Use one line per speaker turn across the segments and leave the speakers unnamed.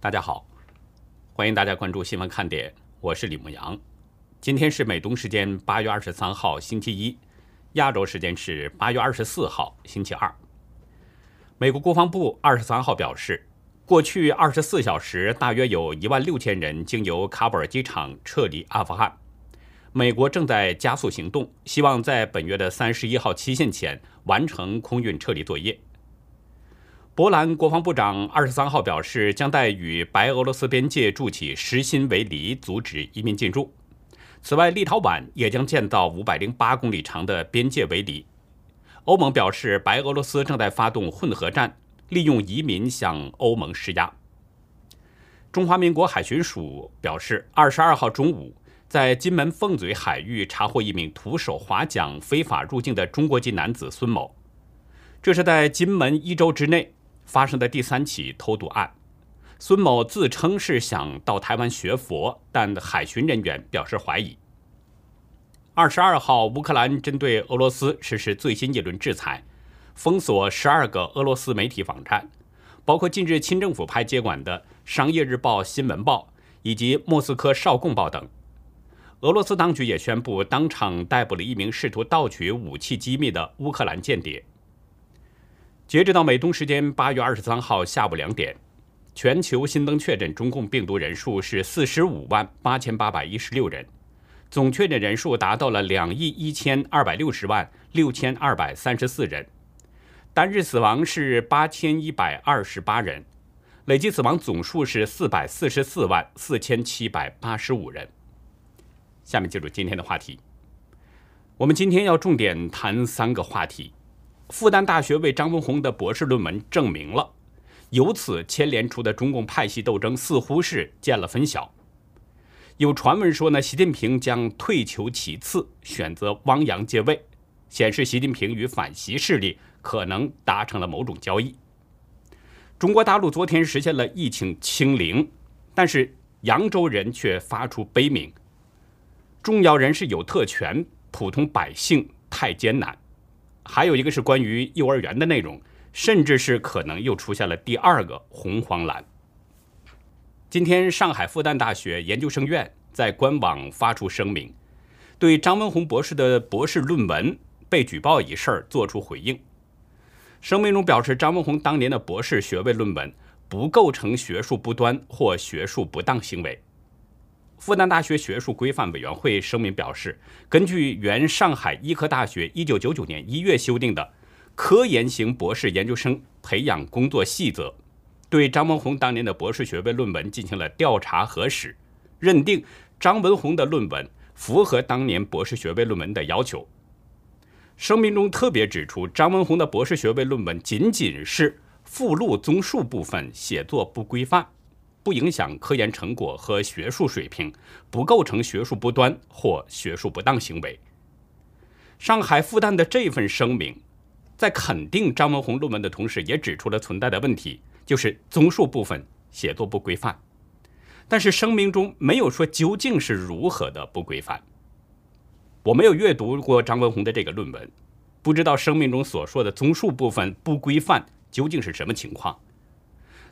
大家好，欢迎大家关注新闻看点，我是李牧阳。今天是美东时间八月二十三号星期一，亚洲时间是八月二十四号星期二。美国国防部二十三号表示，过去二十四小时，大约有一万六千人经由喀布尔机场撤离阿富汗。美国正在加速行动，希望在本月的三十一号期限前完成空运撤离作业。波兰国防部长二十三号表示，将在与白俄罗斯边界筑起实心围篱，阻止移民进入。此外，立陶宛也将建造五百零八公里长的边界围篱。欧盟表示，白俄罗斯正在发动混合战，利用移民向欧盟施压。中华民国海巡署表示，二十二号中午。在金门凤嘴海域查获一名徒手划桨非法入境的中国籍男子孙某，这是在金门一周之内发生的第三起偷渡案。孙某自称是想到台湾学佛，但海巡人员表示怀疑。二十二号，乌克兰针对俄罗斯实施最新一轮制裁，封锁十二个俄罗斯媒体网站，包括近日亲政府派接管的《商业日报》《新闻报》以及《莫斯科少共报》等。俄罗斯当局也宣布当场逮捕了一名试图盗取武器机密的乌克兰间谍。截止到美东时间八月二十三号下午两点，全球新增确诊中共病毒人数是四十五万八千八百一十六人，总确诊人数达到了两亿一千二百六十万六千二百三十四人，单日死亡是八千一百二十八人，累计死亡总数是四百四十四万四千七百八十五人。下面进入今天的话题。我们今天要重点谈三个话题。复旦大学为张文宏的博士论文证明了，由此牵连出的中共派系斗争似乎是见了分晓。有传闻说呢，习近平将退求其次，选择汪洋接位，显示习近平与反习势力可能达成了某种交易。中国大陆昨天实现了疫情清零，但是扬州人却发出悲鸣。重要人士有特权，普通百姓太艰难。还有一个是关于幼儿园的内容，甚至是可能又出现了第二个红黄蓝。今天，上海复旦大学研究生院在官网发出声明，对张文宏博士的博士论文被举报一事作出回应。声明中表示，张文宏当年的博士学位论文不构成学术不端或学术不当行为。复旦大学学术规范委员会声明表示，根据原上海医科大学1999年1月修订的《科研型博士研究生培养工作细则》，对张文宏当年的博士学位论文进行了调查核实，认定张文宏的论文符合当年博士学位论文的要求。声明中特别指出，张文宏的博士学位论文仅仅是附录综述部分写作不规范。不影响科研成果和学术水平，不构成学术不端或学术不当行为。上海复旦的这份声明，在肯定张文宏论文的同时，也指出了存在的问题，就是综述部分写作不规范。但是声明中没有说究竟是如何的不规范。我没有阅读过张文宏的这个论文，不知道声明中所说的综述部分不规范究竟是什么情况。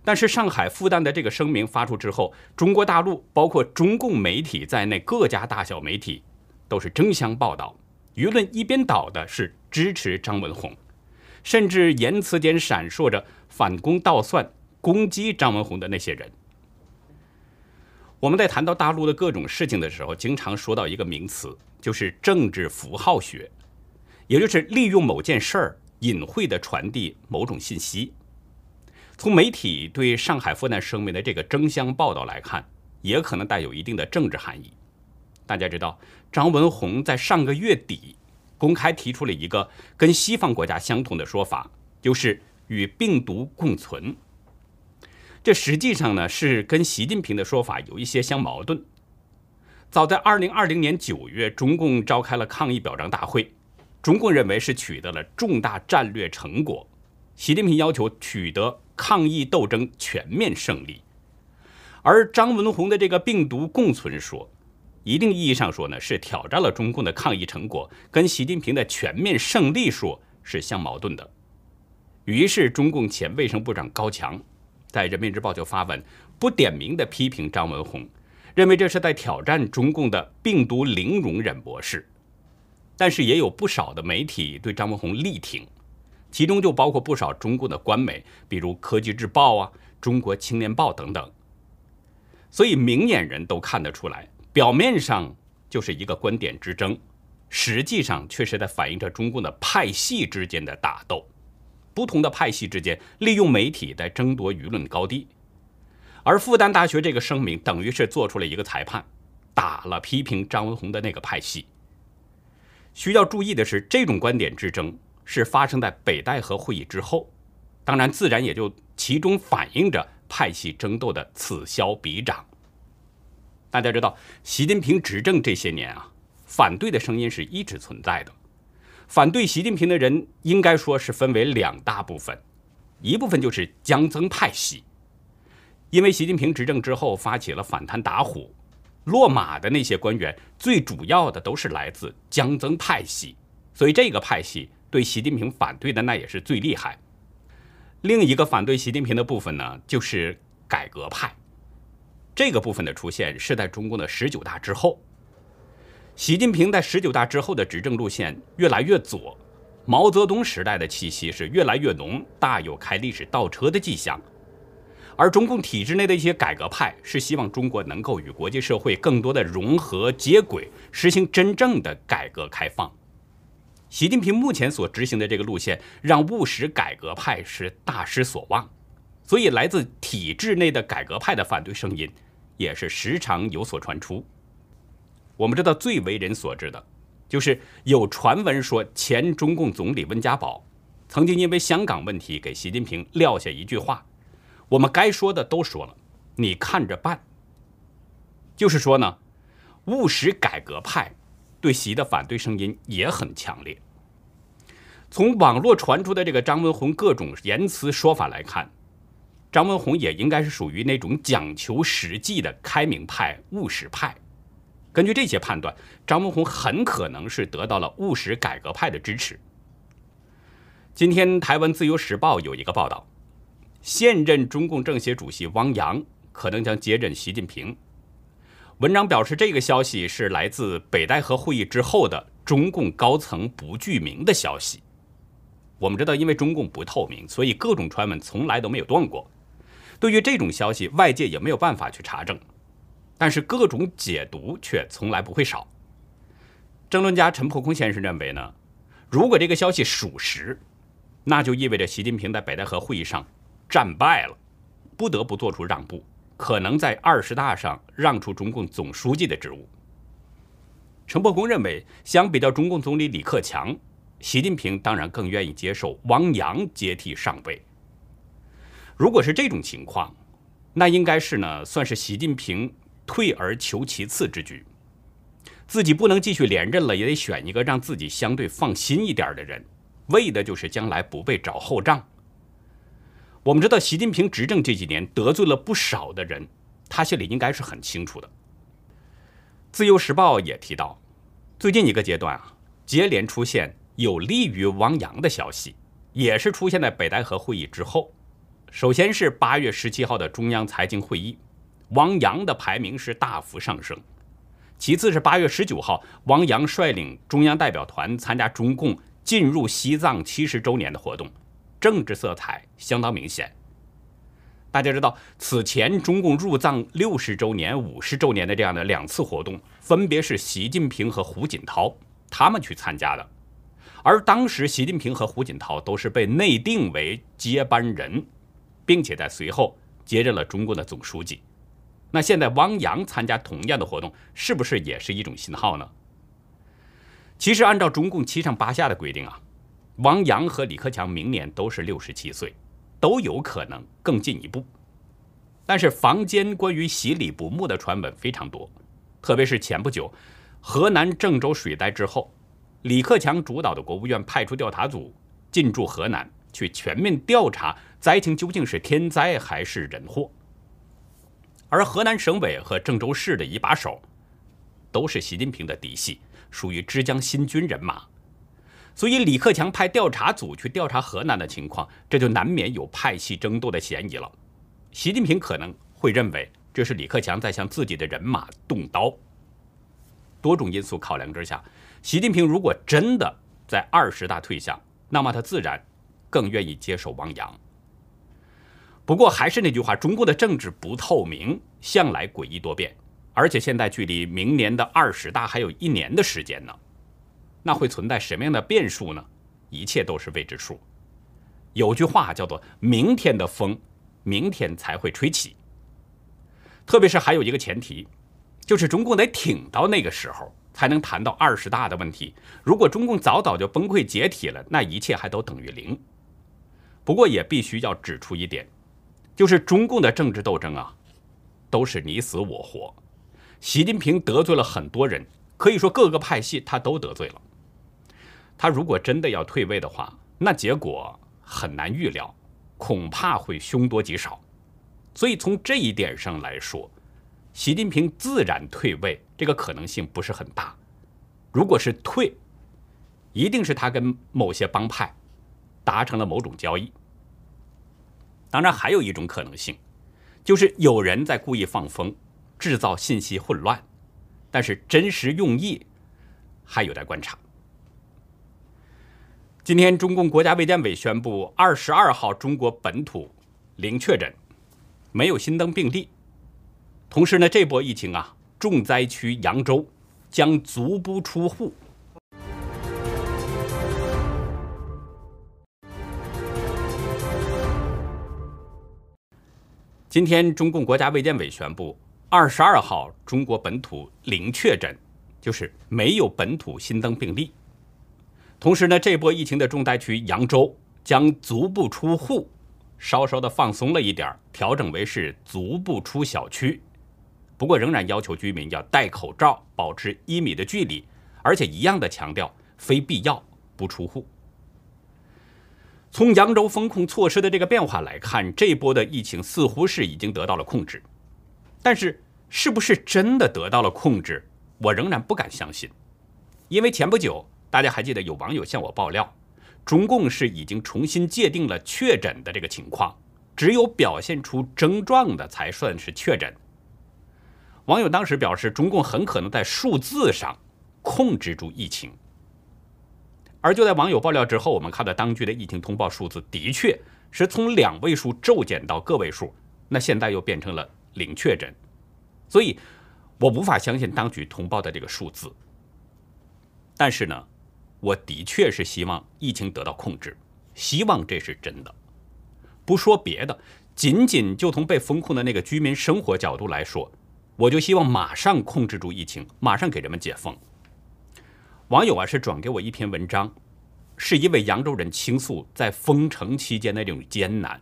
但是上海复旦的这个声明发出之后，中国大陆包括中共媒体在内各家大小媒体都是争相报道，舆论一边倒的是支持张文宏，甚至言辞间闪烁着反攻倒算、攻击张文宏的那些人。我们在谈到大陆的各种事情的时候，经常说到一个名词，就是政治符号学，也就是利用某件事儿隐晦的传递某种信息。从媒体对上海复旦声明的这个争相报道来看，也可能带有一定的政治含义。大家知道，张文宏在上个月底公开提出了一个跟西方国家相同的说法，就是与病毒共存。这实际上呢是跟习近平的说法有一些相矛盾。早在2020年9月，中共召开了抗疫表彰大会，中共认为是取得了重大战略成果，习近平要求取得。抗疫斗争全面胜利，而张文宏的这个病毒共存说，一定意义上说呢，是挑战了中共的抗疫成果，跟习近平的全面胜利说是相矛盾的。于是，中共前卫生部长高强在人民日报就发文，不点名的批评张文宏，认为这是在挑战中共的病毒零容忍模式。但是也有不少的媒体对张文宏力挺，其中就包括不少中共的官媒，比如科技日报啊、中国青年报等等。所以明眼人都看得出来，表面上就是一个观点之争，实际上却是在反映着中共的派系之间的打斗。不同的派系之间利用媒体在争夺舆论高低，而复旦大学这个声明等于是做出了一个裁判，打了批评张文宏的那个派系。需要注意的是，这种观点之争是发生在北戴河会议之后，当然自然也就其中反映着派系争斗的此消彼长。大家知道，习近平执政这些年啊，反对的声音是一直存在的。反对习近平的人应该说是分为两大部分，一部分就是江增派系，因为习近平执政之后发起了反贪打虎，落马的那些官员最主要的都是来自江增派系，所以这个派系对习近平反对的那也是最厉害。另一个反对习近平的部分呢，就是改革派，这个部分的出现是在中共的十九大之后。习近平在十九大之后的执政路线越来越左，毛泽东时代的气息是越来越浓，大有开历史倒车的迹象。而中共体制内的一些改革派是希望中国能够与国际社会更多的融合接轨，实行真正的改革开放。习近平目前所执行的这个路线，让务实改革派是大失所望，所以来自体制内的改革派的反对声音也是时常有所传出。我们知道最为人所知的，就是有传闻说前中共总理温家宝曾经因为香港问题给习近平撂下一句话：“我们该说的都说了，你看着办。”就是说呢，务实改革派对习的反对声音也很强烈。从网络传出的这个张文宏各种言辞说法来看，张文宏也应该是属于那种讲求实际的开明派、务实派。根据这些判断，张文宏很可能是得到了务实改革派的支持。今天，台湾《自由时报》有一个报道，现任中共政协主席汪洋可能将接任习近平。文章表示，这个消息是来自北戴河会议之后的中共高层不具名的消息。我们知道，因为中共不透明，所以各种传闻从来都没有断过。对于这种消息，外界也没有办法去查证。但是各种解读却从来不会少。政论家陈破空先生认为呢，如果这个消息属实，那就意味着习近平在北戴河会议上战败了，不得不做出让步，可能在二十大上让出中共总书记的职务。陈伯公认为，相比较中共总理李克强，习近平当然更愿意接受汪洋接替上位。如果是这种情况，那应该是呢，算是习近平。退而求其次之举，自己不能继续连任了，也得选一个让自己相对放心一点的人，为的就是将来不被找后账。我们知道，习近平执政这几年得罪了不少的人，他心里应该是很清楚的。自由时报也提到，最近一个阶段啊，接连出现有利于汪洋的消息，也是出现在北戴河会议之后。首先是八月十七号的中央财经会议。汪洋的排名是大幅上升，其次是八月十九号，汪洋率领中央代表团参加中共进入西藏七十周年的活动，政治色彩相当明显。大家知道，此前中共入藏六十周年、五十周年的这样的两次活动，分别是习近平和胡锦涛他们去参加的，而当时习近平和胡锦涛都是被内定为接班人，并且在随后接任了中共的总书记。那现在汪洋参加同样的活动，是不是也是一种信号呢？其实按照中共七上八下的规定啊，王洋和李克强明年都是六十七岁，都有可能更进一步。但是坊间关于洗礼不睦的传闻非常多，特别是前不久河南郑州水灾之后，李克强主导的国务院派出调查组进驻河南，去全面调查灾情究竟是天灾还是人祸。而河南省委和郑州市的一把手，都是习近平的嫡系，属于枝江新军人马，所以李克强派调查组去调查河南的情况，这就难免有派系争斗的嫌疑了。习近平可能会认为这是李克强在向自己的人马动刀。多种因素考量之下，习近平如果真的在二十大退下，那么他自然更愿意接受汪洋。不过还是那句话，中国的政治不透明，向来诡异多变，而且现在距离明年的二十大还有一年的时间呢，那会存在什么样的变数呢？一切都是未知数。有句话叫做“明天的风，明天才会吹起”。特别是还有一个前提，就是中共得挺到那个时候，才能谈到二十大的问题。如果中共早早就崩溃解体了，那一切还都等于零。不过也必须要指出一点。就是中共的政治斗争啊，都是你死我活。习近平得罪了很多人，可以说各个派系他都得罪了。他如果真的要退位的话，那结果很难预料，恐怕会凶多吉少。所以从这一点上来说，习近平自然退位这个可能性不是很大。如果是退，一定是他跟某些帮派达成了某种交易。当然，还有一种可能性，就是有人在故意放风，制造信息混乱，但是真实用意还有待观察。今天，中共国家卫健委宣布，二十二号中国本土零确诊，没有新增病例。同时呢，这波疫情啊，重灾区扬州将足不出户。今天，中共国家卫健委宣布，二十二号中国本土零确诊，就是没有本土新增病例。同时呢，这波疫情的重灾区扬州将足不出户，稍稍的放松了一点，调整为是足不出小区。不过，仍然要求居民要戴口罩，保持一米的距离，而且一样的强调非必要不出户。从扬州风控措施的这个变化来看，这波的疫情似乎是已经得到了控制，但是是不是真的得到了控制，我仍然不敢相信。因为前不久大家还记得有网友向我爆料，中共是已经重新界定了确诊的这个情况，只有表现出症状的才算是确诊。网友当时表示，中共很可能在数字上控制住疫情。而就在网友爆料之后，我们看到当局的疫情通报数字的确是从两位数骤减到个位数，那现在又变成了零确诊，所以我无法相信当局通报的这个数字。但是呢，我的确是希望疫情得到控制，希望这是真的。不说别的，仅仅就从被封控的那个居民生活角度来说，我就希望马上控制住疫情，马上给人们解封。网友啊是转给我一篇文章，是一位扬州人倾诉在封城期间的那种艰难。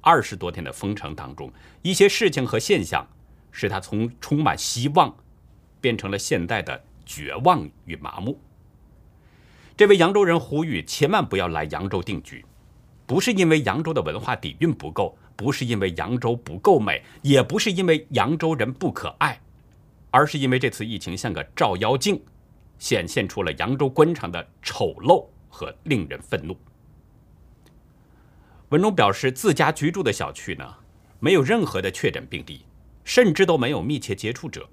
二十多天的封城当中，一些事情和现象使他从充满希望变成了现在的绝望与麻木。这位扬州人呼吁千万不要来扬州定居，不是因为扬州的文化底蕴不够，不是因为扬州不够美，也不是因为扬州人不可爱，而是因为这次疫情像个照妖镜。显现出了扬州官场的丑陋和令人愤怒。文中表示，自家居住的小区呢，没有任何的确诊病例，甚至都没有密切接触者，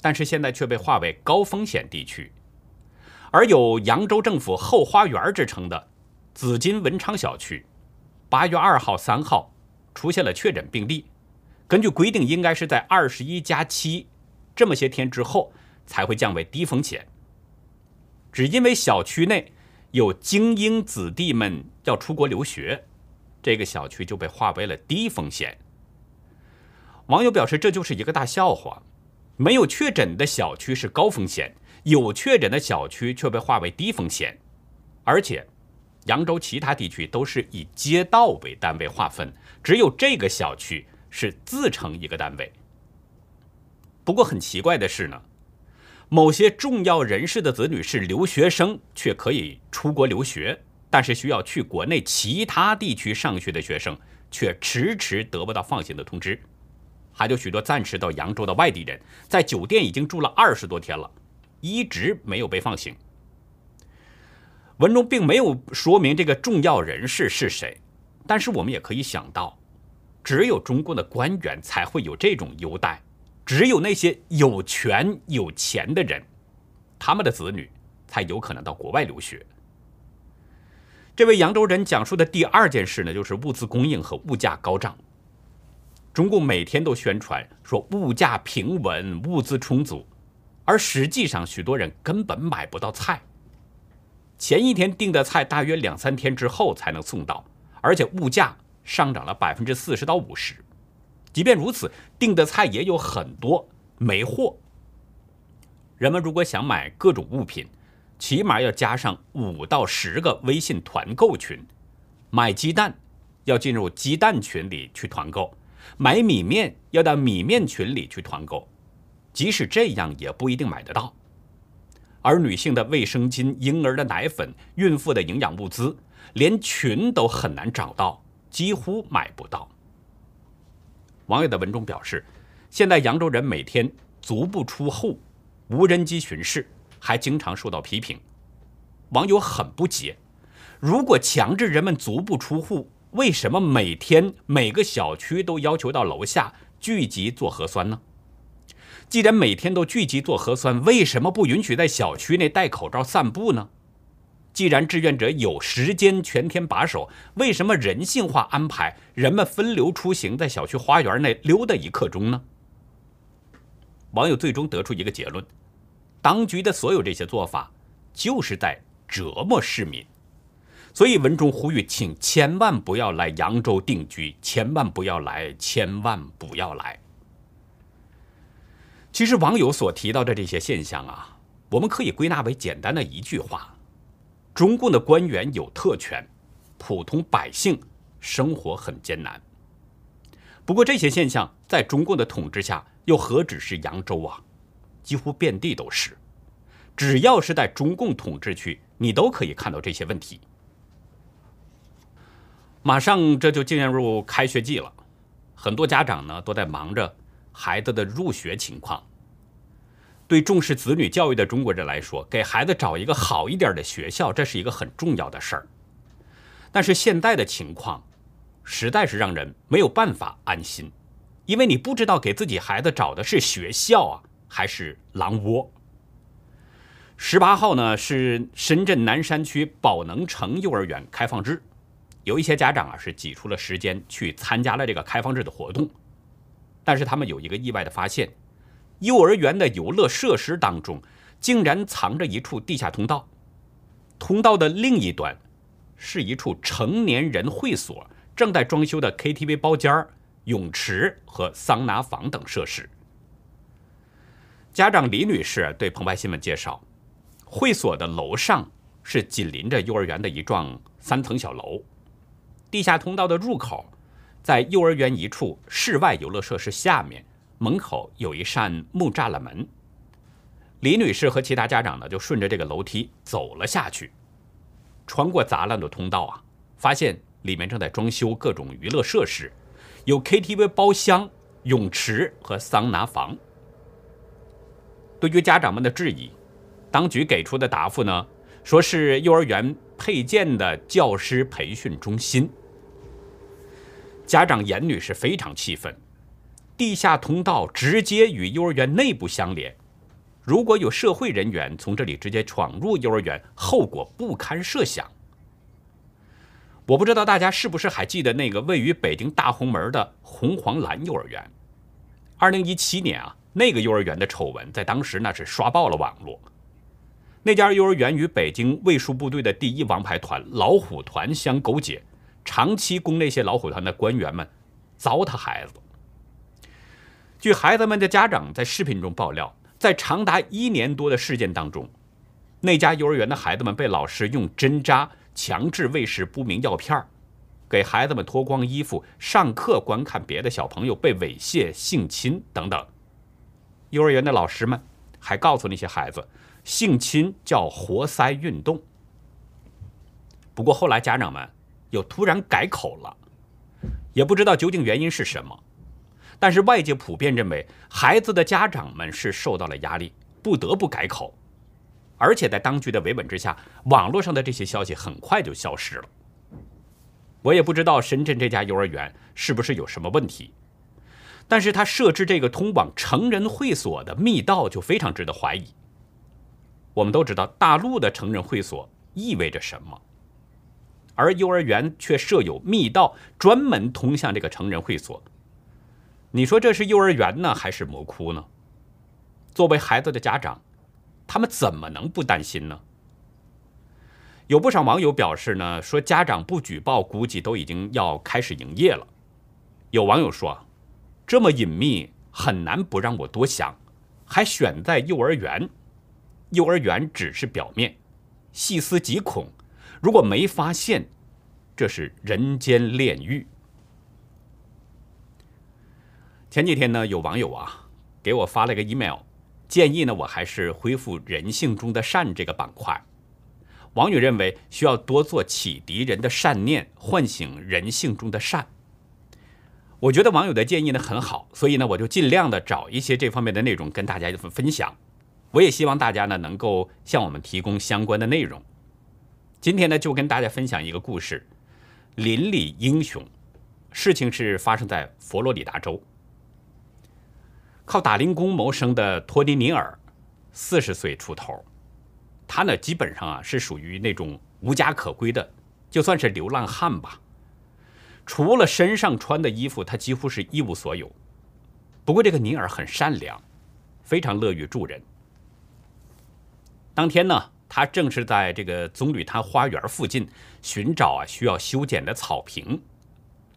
但是现在却被划为高风险地区。而有扬州政府后花园之称的紫金文昌小区，八月二号、三号出现了确诊病例，根据规定，应该是在二十一加七这么些天之后才会降为低风险。只因为小区内有精英子弟们要出国留学，这个小区就被划为了低风险。网友表示，这就是一个大笑话。没有确诊的小区是高风险，有确诊的小区却被划为低风险。而且，扬州其他地区都是以街道为单位划分，只有这个小区是自成一个单位。不过很奇怪的是呢。某些重要人士的子女是留学生，却可以出国留学，但是需要去国内其他地区上学的学生，却迟迟得不到放行的通知。还有许多暂时到扬州的外地人，在酒店已经住了二十多天了，一直没有被放行。文中并没有说明这个重要人士是谁，但是我们也可以想到，只有中共的官员才会有这种优待，只有那些有权有钱的人，他们的子女才有可能到国外留学。这位扬州人讲述的第二件事呢，就是物资供应和物价高涨。中共每天都宣传说物价平稳、物资充足，而实际上许多人根本买不到菜。前一天订的菜，大约两三天之后才能送到，而且物价上涨了百分之四十到五十。即便如此，订的菜也有很多没货。人们如果想买各种物品，起码要加上五到十个微信团购群，买鸡蛋要进入鸡蛋群里去团购，买米面要到米面群里去团购，即使这样也不一定买得到。而女性的卫生巾、婴儿的奶粉、孕妇的营养物资，连群都很难找到，几乎买不到。网友的文中表示，现在扬州人每天足不出户，无人机巡视。还经常受到批评，网友很不解：如果强制人们足不出户，为什么每天每个小区都要求到楼下聚集做核酸呢？既然每天都聚集做核酸，为什么不允许在小区内戴口罩散步呢？既然志愿者有时间全天把守，为什么人性化安排人们分流出行，在小区花园内溜达一刻钟呢？网友最终得出一个结论。当局的所有这些做法，就是在折磨市民，所以文中呼吁，请千万不要来扬州定居，千万不要来，千万不要来。其实网友所提到的这些现象啊，我们可以归纳为简单的一句话：中共的官员有特权，普通百姓生活很艰难。不过这些现象在中共的统治下，又何止是扬州啊？几乎遍地都是，只要是在中共统治区，你都可以看到这些问题。马上这就进入开学季了，很多家长呢都在忙着孩子的入学情况。对重视子女教育的中国人来说，给孩子找一个好一点的学校，这是一个很重要的事儿。但是现在的情况，实在是让人没有办法安心，因为你不知道给自己孩子找的是学校啊。还是狼窝。十八号呢是深圳南山区宝能城幼儿园开放日，有一些家长啊是挤出了时间去参加了这个开放日的活动，但是他们有一个意外的发现，幼儿园的游乐设施当中竟然藏着一处地下通道，通道的另一端是一处成年人会所，正在装修的 KTV 包间、泳池和桑拿房等设施。家长李女士对澎湃新闻介绍，会所的楼上是紧邻着幼儿园的一幢三层小楼，地下通道的入口在幼儿园一处室外游乐设施下面，门口有一扇木栅栏门。李女士和其他家长呢，就顺着这个楼梯走了下去，穿过杂乱的通道啊，发现里面正在装修各种娱乐设施，有 KTV 包厢、泳池和桑拿房。对于家长们的质疑，当局给出的答复呢，说是幼儿园配建的教师培训中心。家长严女士非常气愤，地下通道直接与幼儿园内部相连，如果有社会人员从这里直接闯入幼儿园，后果不堪设想。我不知道大家是不是还记得那个位于北京大红门的红黄蓝幼儿园？二零一七年啊。那个幼儿园的丑闻在当时那是刷爆了网络。那家幼儿园与北京卫戍部队的第一王牌团老虎团相勾结，长期供那些老虎团的官员们糟蹋孩子。据孩子们的家长在视频中爆料，在长达一年多的事件当中，那家幼儿园的孩子们被老师用针扎强制喂食不明药片给孩子们脱光衣服上课，观看别的小朋友被猥亵、性侵等等。幼儿园的老师们还告诉那些孩子，性侵叫活塞运动。不过后来家长们又突然改口了，也不知道究竟原因是什么。但是外界普遍认为，孩子的家长们是受到了压力，不得不改口。而且在当局的维稳之下，网络上的这些消息很快就消失了。我也不知道深圳这家幼儿园是不是有什么问题，但是他设置这个通往成人会所的密道就非常值得怀疑。我们都知道大陆的成人会所意味着什么，而幼儿园却设有密道专门通向这个成人会所。你说这是幼儿园呢，还是魔窟呢？作为孩子的家长，他们怎么能不担心呢？有不少网友表示呢，说家长不举报，估计都已经要开始营业了。有网友说，这么隐秘，很难不让我多想，还选在幼儿园，幼儿园只是表面，细思极恐，如果没发现，这是人间炼狱。前几天呢，有网友啊给我发了个 email，建议呢我还是恢复人性中的善这个板块。网友认为需要多做启迪人的善念，唤醒人性中的善。我觉得网友的建议呢很好，所以呢我就尽量的找一些这方面的内容跟大家分享。我也希望大家呢能够向我们提供相关的内容。今天呢就跟大家分享一个故事：邻里英雄。事情是发生在佛罗里达州。靠打零工谋生的托尼尼尔，四十岁出头，他呢基本上啊是属于那种无家可归的，就算是流浪汉吧。除了身上穿的衣服，他几乎是一无所有。不过这个尼尔很善良，非常乐于助人。当天呢，他正是在这个棕榈滩花园附近寻找啊需要修剪的草坪，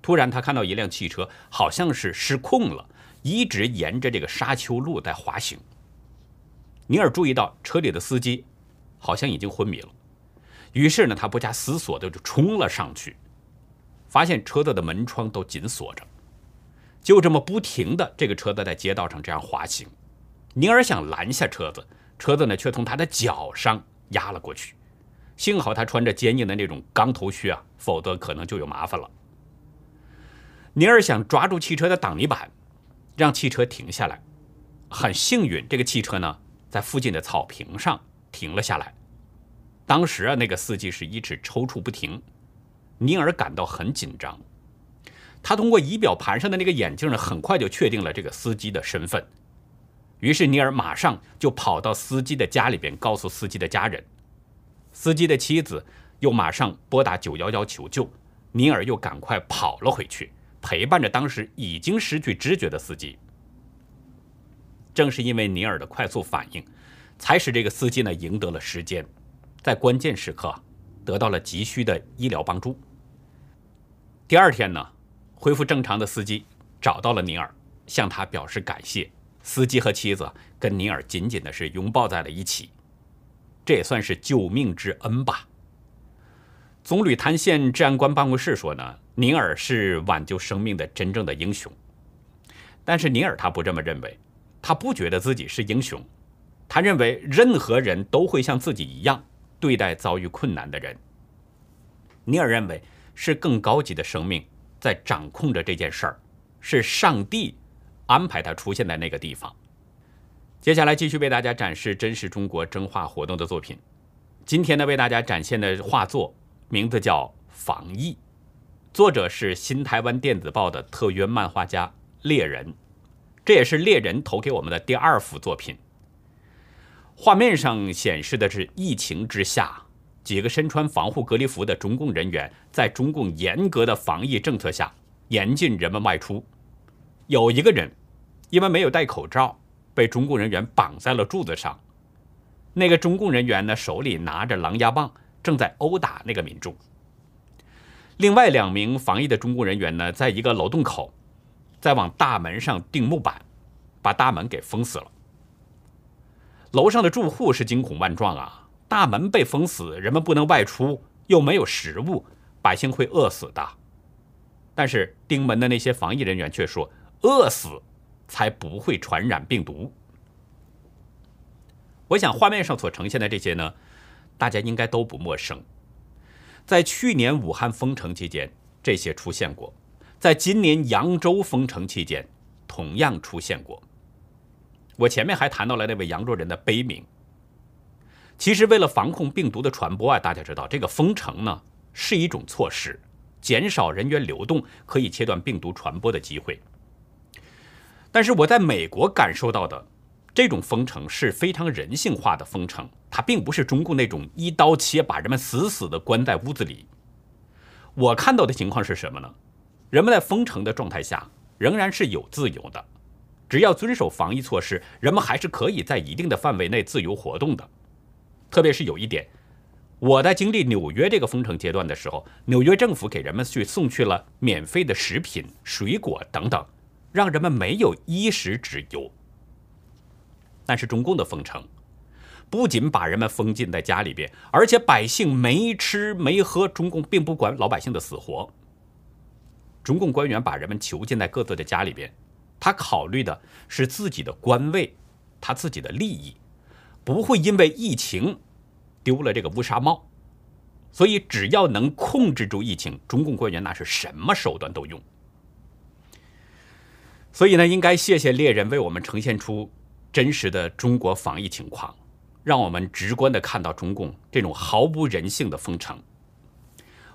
突然他看到一辆汽车，好像是失控了。一直沿着这个沙丘路在滑行。尼尔注意到车里的司机好像已经昏迷了，于是呢，他不加思索的就冲了上去，发现车子的门窗都紧锁着，就这么不停的这个车子在街道上这样滑行。尼尔想拦下车子，车子呢却从他的脚上压了过去。幸好他穿着坚硬的那种钢头靴啊，否则可能就有麻烦了。尼尔想抓住汽车的挡泥板。让汽车停下来，很幸运，这个汽车呢在附近的草坪上停了下来。当时啊，那个司机是一直抽搐不停，尼尔感到很紧张。他通过仪表盘上的那个眼镜呢，很快就确定了这个司机的身份。于是尼尔马上就跑到司机的家里边，告诉司机的家人。司机的妻子又马上拨打九幺幺求救，尼尔又赶快跑了回去。陪伴着当时已经失去知觉的司机，正是因为尼尔的快速反应，才使这个司机呢赢得了时间，在关键时刻得到了急需的医疗帮助。第二天呢，恢复正常的司机找到了尼尔，向他表示感谢。司机和妻子跟尼尔紧紧的是拥抱在了一起，这也算是救命之恩吧。棕榈滩县治安官办公室说呢。尼尔是挽救生命的真正的英雄，但是尼尔他不这么认为，他不觉得自己是英雄，他认为任何人都会像自己一样对待遭遇困难的人。尼尔认为是更高级的生命在掌控着这件事儿，是上帝安排他出现在那个地方。接下来继续为大家展示真实中国征画活动的作品，今天呢为大家展现的画作名字叫《防疫》。作者是新台湾电子报的特约漫画家猎人，这也是猎人投给我们的第二幅作品。画面上显示的是疫情之下，几个身穿防护隔离服的中共人员在中共严格的防疫政策下严禁人们外出。有一个人因为没有戴口罩，被中共人员绑在了柱子上。那个中共人员呢，手里拿着狼牙棒，正在殴打那个民众。另外两名防疫的中共人员呢，在一个楼洞口，在往大门上钉木板，把大门给封死了。楼上的住户是惊恐万状啊！大门被封死，人们不能外出，又没有食物，百姓会饿死的。但是钉门的那些防疫人员却说，饿死才不会传染病毒。我想画面上所呈现的这些呢，大家应该都不陌生。在去年武汉封城期间，这些出现过；在今年扬州封城期间，同样出现过。我前面还谈到了那位扬州人的悲鸣。其实，为了防控病毒的传播啊，大家知道这个封城呢是一种措施，减少人员流动，可以切断病毒传播的机会。但是我在美国感受到的这种封城是非常人性化的封城，它并不是中共那种一刀切把人们死死的关在屋子里。我看到的情况是什么呢？人们在封城的状态下仍然是有自由的，只要遵守防疫措施，人们还是可以在一定的范围内自由活动的。特别是有一点，我在经历纽约这个封城阶段的时候，纽约政府给人们去送去了免费的食品、水果等等，让人们没有衣食之忧。但是中共的封城，不仅把人们封禁在家里边，而且百姓没吃没喝，中共并不管老百姓的死活。中共官员把人们囚禁在各自的家里边，他考虑的是自己的官位，他自己的利益，不会因为疫情丢了这个乌纱帽。所以，只要能控制住疫情，中共官员那是什么手段都用。所以呢，应该谢谢猎人为我们呈现出真实的中国防疫情况，让我们直观的看到中共这种毫无人性的封城。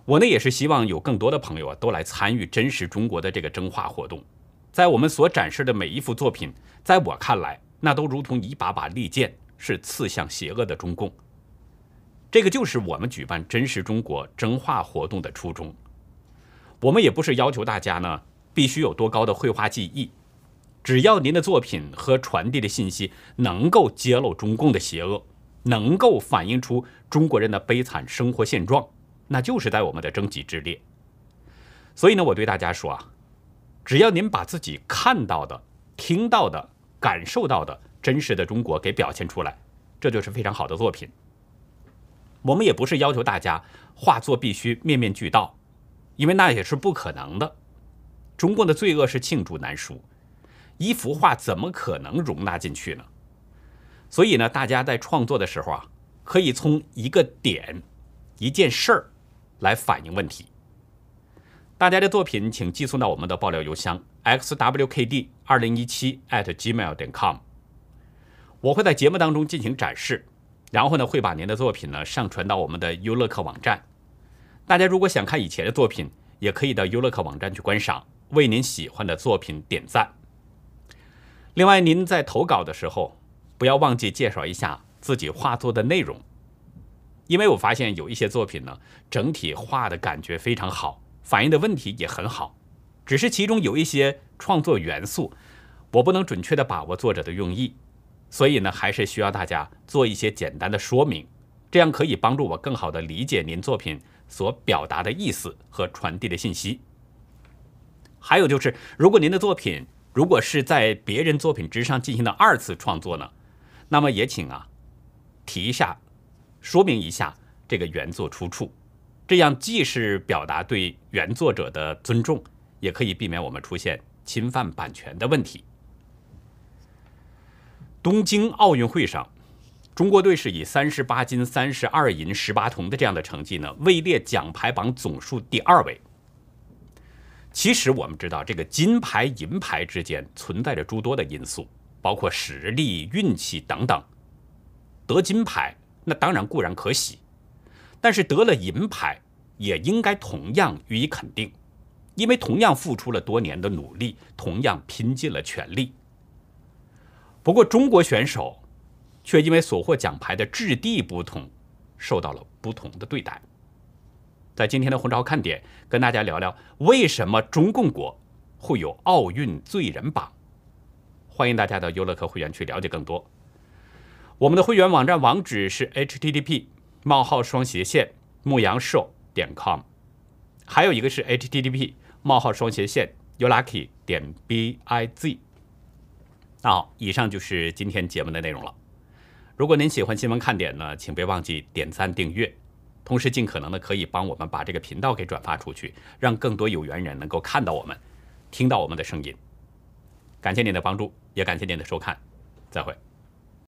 我呢也是希望有更多的朋友啊都来参与真实中国的这个征化活动，在我们所展示的每一幅作品，在我看来，那都如同一把把利剑，是刺向邪恶的中共。这个就是我们举办真实中国征化活动的初衷。我们也不是要求大家呢必须有多高的绘画技艺，只要您的作品和传递的信息能够揭露中共的邪恶，能够反映出中国人的悲惨生活现状。那就是在我们的征集之列。所以呢，我对大家说啊，只要您把自己看到的、听到的、感受到的真实的中国给表现出来，这就是非常好的作品。我们也不是要求大家画作必须面面俱到，因为那也是不可能的。中共的罪恶是罄竹难书，一幅画怎么可能容纳进去呢？所以呢，大家在创作的时候啊，可以从一个点、一件事儿。来反映问题。大家的作品请寄送到我们的爆料邮箱 xwkd 二零一七 at gmail 点 com，我会在节目当中进行展示，然后呢会把您的作品呢上传到我们的优乐客网站。大家如果想看以前的作品，也可以到优乐客网站去观赏，为您喜欢的作品点赞。另外，您在投稿的时候，不要忘记介绍一下自己画作的内容。因为我发现有一些作品呢，整体画的感觉非常好，反映的问题也很好，只是其中有一些创作元素，我不能准确的把握作者的用意，所以呢，还是需要大家做一些简单的说明，这样可以帮助我更好的理解您作品所表达的意思和传递的信息。还有就是，如果您的作品如果是在别人作品之上进行的二次创作呢，那么也请啊提一下。说明一下这个原作出处，这样既是表达对原作者的尊重，也可以避免我们出现侵犯版权的问题。东京奥运会上，中国队是以三十八金、三十二银、十八铜的这样的成绩呢，位列奖牌榜总数第二位。其实我们知道，这个金牌、银牌之间存在着诸多的因素，包括实力、运气等等。得金牌。那当然固然可喜，但是得了银牌也应该同样予以肯定，因为同样付出了多年的努力，同样拼尽了全力。不过中国选手却因为所获奖牌的质地不同，受到了不同的对待。在今天的红潮看点，跟大家聊聊为什么中共国会有奥运罪人榜。欢迎大家到优乐客会员去了解更多。我们的会员网站网址是 http: 冒号双斜线牧羊兽点 com，还有一个是 http: 冒号双斜线 youlucky 点 biz。好，以上就是今天节目的内容了。如果您喜欢新闻看点呢，请别忘记点赞订阅，同时尽可能的可以帮我们把这个频道给转发出去，让更多有缘人能够看到我们，听到我们的声音。感谢您的帮助，也感谢您的收看，再会。